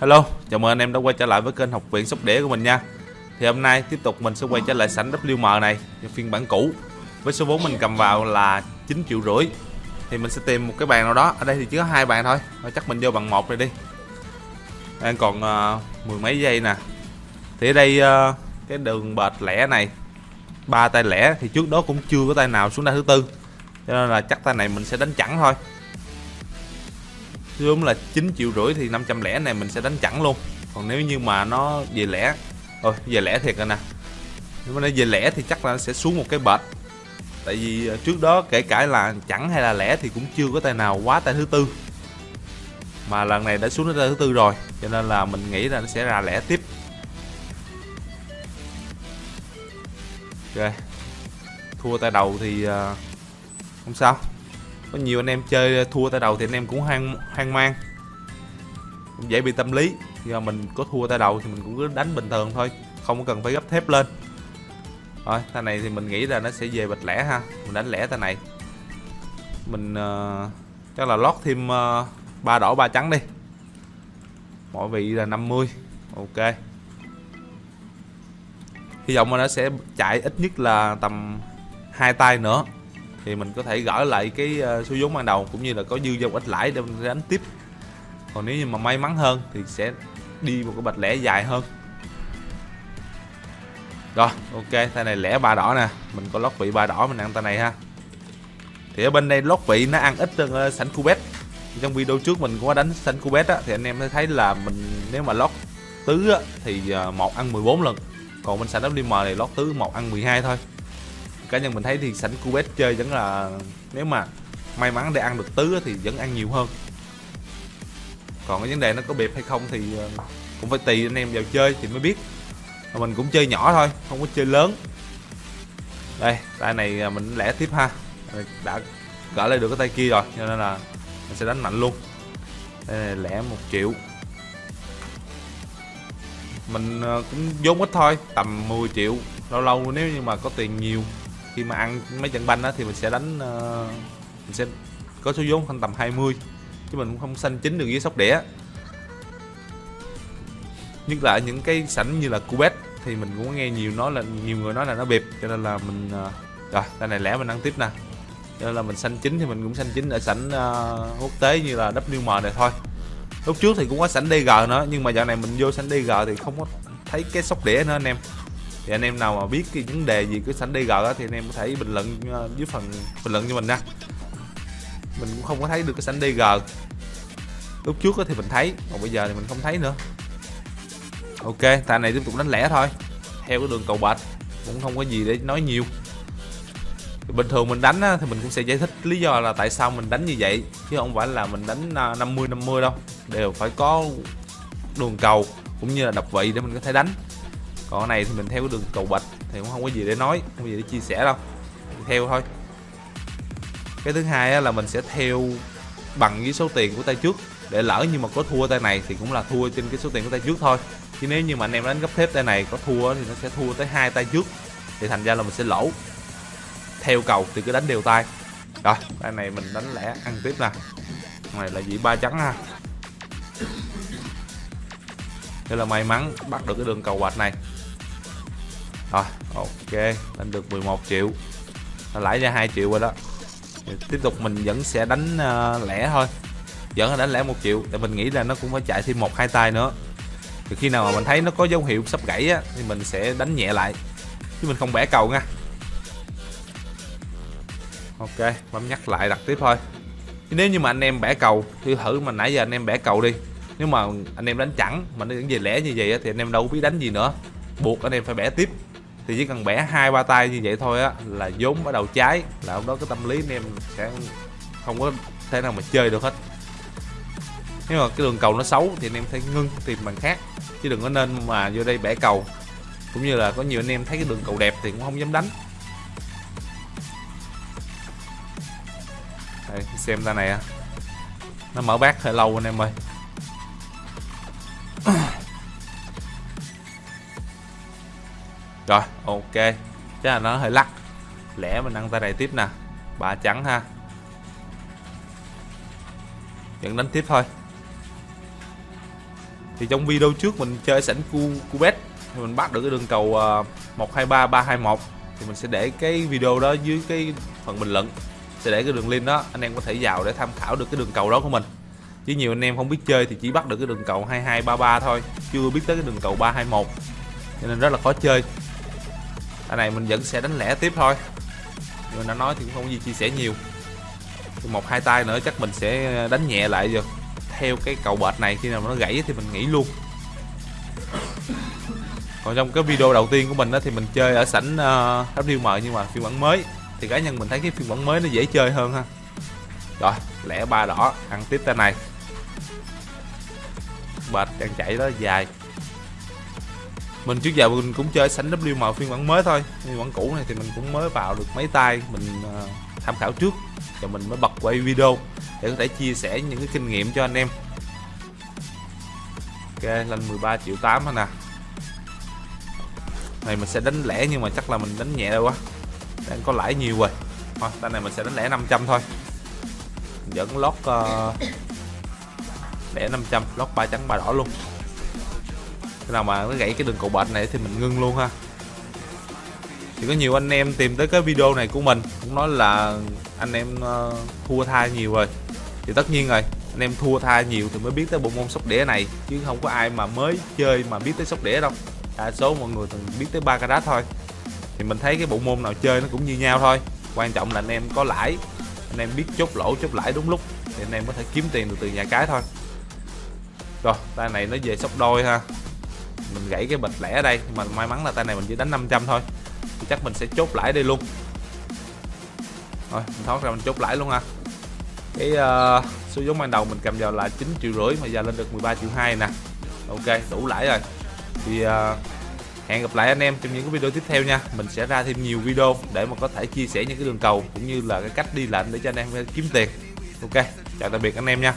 Hello, chào mừng anh em đã quay trở lại với kênh học viện sóc đĩa của mình nha. Thì hôm nay tiếp tục mình sẽ quay trở lại sảnh WM này Phiên bản cũ. Với số vốn mình cầm vào là 9 triệu rưỡi. Thì mình sẽ tìm một cái bàn nào đó. Ở đây thì chỉ có hai bàn thôi. Thôi chắc mình vô bằng một rồi đi. Đang còn uh, mười mấy giây nè. Thì ở đây uh, cái đường bệt lẻ này ba tay lẻ thì trước đó cũng chưa có tay nào xuống tay thứ tư. Cho nên là chắc tay này mình sẽ đánh chẳng thôi đúng là 9 triệu rưỡi thì 500 lẻ này mình sẽ đánh chẵn luôn. Còn nếu như mà nó về lẻ, ôi, về lẻ thiệt rồi nè à. nếu mà nó về lẻ thì chắc là nó sẽ xuống một cái bệt. Tại vì ờ, trước đó kể cả là chẳng hay là lẻ thì cũng chưa có tay nào quá tay thứ tư. Mà lần này đã xuống đến tay thứ tư rồi, cho nên là mình nghĩ là nó sẽ ra lẻ tiếp. Ok. Thua tay đầu thì ờ, không sao có nhiều anh em chơi thua tay đầu thì anh em cũng hoang hoang mang. Dễ bị tâm lý. Giờ mình có thua tay đầu thì mình cũng cứ đánh bình thường thôi không có cần phải gấp thép lên. Rồi tay này thì mình nghĩ là nó sẽ về bạch lẻ ha. Mình đánh lẻ tay này. Mình uh, chắc là lót thêm uh, ba đỏ ba trắng đi. Mỗi vị là 50 ok. Hy vọng là nó sẽ chạy ít nhất là tầm hai tay nữa thì mình có thể gỡ lại cái ờ, số vốn ban đầu cũng như là có dư dòng ít lãi để mình đánh tiếp. Còn nếu như mà may mắn hơn thì sẽ đi một cái bạch lẻ dài hơn. Rồi ok tay này lẻ ba đỏ nè. Mình có lót vị ba đỏ mình ăn tay này ha. Thì ở bên đây lót vị nó ăn ít hơn ờ, uh, sảnh cubet. Trong video trước mình cũng có đánh sảnh cubet á thì anh em thấy là mình nếu mà lót tứ á, thì ờ, một ăn 14 lần. Còn bên sảnh WM này lót tứ một ăn 12 thôi cá nhân mình thấy thì sảnh cubet chơi vẫn là, nếu mà may mắn để ăn được tứ thì vẫn ăn nhiều hơn. Còn cái vấn đề nó có bịp hay không thì ờ, cũng phải tùy anh em vào chơi thì mới biết. Mà mình cũng chơi nhỏ thôi, không có chơi lớn. Đây, tay này ờ, mình lẻ tiếp ha. Đã gỡ lại được cái tay kia rồi, cho nên là mình sẽ đánh mạnh luôn. Đây này, lẻ một triệu. Mình ờ, cũng vốn ít thôi, tầm 10 triệu. Lâu lâu nếu như mà có tiền nhiều khi mà ăn mấy trận banh đó thì mình sẽ đánh uh, mình sẽ có số vốn khoảng tầm 20 chứ mình cũng không xanh chính được với sóc đĩa. Nhất là những cái sảnh như là cubet thì mình cũng nghe nhiều nói là nhiều người nói là nó bịp cho nên là mình uh, rồi đây này lẽ mình ăn tiếp nè. Cho nên là mình xanh chính thì mình cũng xanh chính ở sảnh uh, quốc tế như là WM này thôi. Lúc trước thì cũng có sảnh DG nữa nhưng mà dạo này mình vô sảnh DG thì không có thấy cái sóc đĩa nữa anh em thì anh em nào mà biết cái vấn đề gì cứ sảnh DG đó, thì anh em có thể bình luận ờ, dưới phần bình luận cho mình nha. Mình cũng không có thấy được cái sảnh DG lúc trước thì mình thấy còn bây giờ thì mình không thấy nữa. Ok thằng này tiếp tục đánh lẻ thôi. Theo cái đường cầu bạch cũng không có gì để nói nhiều. Bình thường mình đánh thì mình cũng sẽ giải thích lý do là tại sao mình đánh như vậy chứ không phải là mình đánh à, 50 50 đâu. Đều phải có đường cầu cũng như là đập vị để mình có thể đánh còn cái này thì mình theo cái đường cầu bạch thì cũng không có gì để nói, không có gì để chia sẻ đâu. Theo thôi. Cái thứ hai là mình sẽ theo bằng với số tiền của tay trước. Để lỡ như mà có thua tay này thì cũng là thua trên cái số tiền của tay trước thôi. Chứ nếu như mà anh em đánh gấp thép tay này có thua thì nó sẽ thua tới hai tay trước. Thì thành ra là mình sẽ lỗ. Theo cầu thì cứ đánh đều tay. Rồi, tay này mình đánh lẻ, ăn tiếp nè. Này là vị ba trắng ha. Đây là may mắn bắt được cái đường cầu quạch này rồi ok lên được 11 triệu. Lãi ra 2 triệu rồi đó. Thì tiếp tục mình vẫn sẽ đánh uh, lẻ thôi. Vẫn đánh lẻ một triệu tại mình nghĩ là nó cũng phải chạy thêm một hai tay nữa. Thì khi nào mà mình thấy nó có dấu hiệu sắp gãy á thì mình sẽ đánh nhẹ lại. Chứ mình không bẻ cầu nha. Ok bấm nhắc lại đặt tiếp thôi. Nếu như mà anh em bẻ cầu thì thử mà nãy giờ anh em bẻ cầu đi. Nếu mà anh em đánh chẳng mà nó vẫn về lẻ như vậy thì anh em đâu biết đánh gì nữa. Buộc anh em phải bẻ tiếp thì chỉ cần bẻ hai, ba tay như vậy thôi á, là vốn bắt đầu cháy. Là lúc đó cái tâm lý anh em sẽ không có thể nào mà chơi được hết. Nếu mà cái đường cầu nó xấu thì anh em phải ngưng tìm bằng khác, chứ đừng có nên mà vô đây bẻ cầu. Cũng như là có nhiều anh em thấy cái đường cầu đẹp thì cũng không dám đánh. Đây, xem ta này nó mở bát hơi lâu anh em ơi. Rồi ok. Chắc là nó hơi lắc. Lẽ mình ăn tay này tiếp nè. Ba trắng ha. Vẫn đánh tiếp thôi. Thì trong video trước mình chơi sảnh cu cu bet thì mình bắt được cái đường cầu uh, 123 321 thì mình sẽ để cái video đó dưới cái phần bình luận. Sẽ để cái đường link đó. Anh em có thể vào để tham khảo được cái đường cầu đó của mình. Chứ nhiều anh em không biết chơi thì chỉ bắt được cái đường cầu 2233 thôi. Chưa biết tới cái đường cầu 321 cho nên rất là khó chơi cái này mình vẫn sẽ đánh lẻ tiếp thôi. Nhưng đã nói thì cũng không gì chia sẻ nhiều. Một hai tay nữa chắc mình sẽ đánh nhẹ lại rồi theo cái cầu bệt này khi nào nó gãy thì mình nghỉ luôn. Còn trong cái video đầu tiên của mình đó thì mình chơi ở sảnh ờ, uh, WM nhưng mà phiên bản mới. Thì cá nhân mình thấy cái phiên bản mới nó dễ chơi hơn ha. Rồi lẻ ba đỏ ăn tiếp tay này. Bệt đang chạy đó dài mình trước giờ mình cũng chơi sánh WM phiên bản mới thôi. Phiên bản cũ này thì mình cũng mới vào được mấy tay. Mình uh, tham khảo trước. Rồi mình mới bật quay video để có thể chia sẻ những cái kinh nghiệm cho anh em. Ok lên 13 triệu 8 nè. Này mình sẽ đánh lẻ nhưng mà chắc là mình đánh nhẹ đâu quá đang có lãi nhiều rồi. Thôi tay này mình sẽ đánh lẻ 500 thôi. Vẫn lót uh, lẻ 500 lót ba trắng ba đỏ luôn khi nào mà nó gãy cái đường cầu bệnh này thì mình ngưng luôn ha. Thì có nhiều anh em tìm tới cái video này của mình cũng nói là anh em uh, thua tha nhiều rồi. Thì tất nhiên rồi anh em thua tha nhiều thì mới biết tới bộ môn sóc đĩa này chứ không có ai mà mới chơi mà biết tới sóc đĩa đâu. Đa số mọi người thường biết tới ba carat thôi. Thì mình thấy cái bộ môn nào chơi nó cũng như nhau thôi. Quan trọng là anh em có lãi anh em biết chốt lỗ chốt lãi đúng lúc thì anh em có thể kiếm tiền được từ nhà cái thôi. Rồi tay này nó về sóc đôi ha mình gãy cái bịch lẻ ở đây. Mà may mắn là tay này mình chỉ đánh 500 thôi. Thì chắc mình sẽ chốt lãi đi luôn. Rồi mình thoát ra mình chốt lãi luôn ha cái ờ, uh, số giống ban đầu mình cầm vào là 9 triệu rưỡi mà giờ lên được 13 triệu hai nè. Ok đủ lãi rồi. Thì uh, hẹn gặp lại anh em trong những cái video tiếp theo nha. Mình sẽ ra thêm nhiều video để mà có thể chia sẻ những cái đường cầu cũng như là cái cách đi lệnh để cho anh em kiếm tiền. Ok chào tạm biệt anh em nha.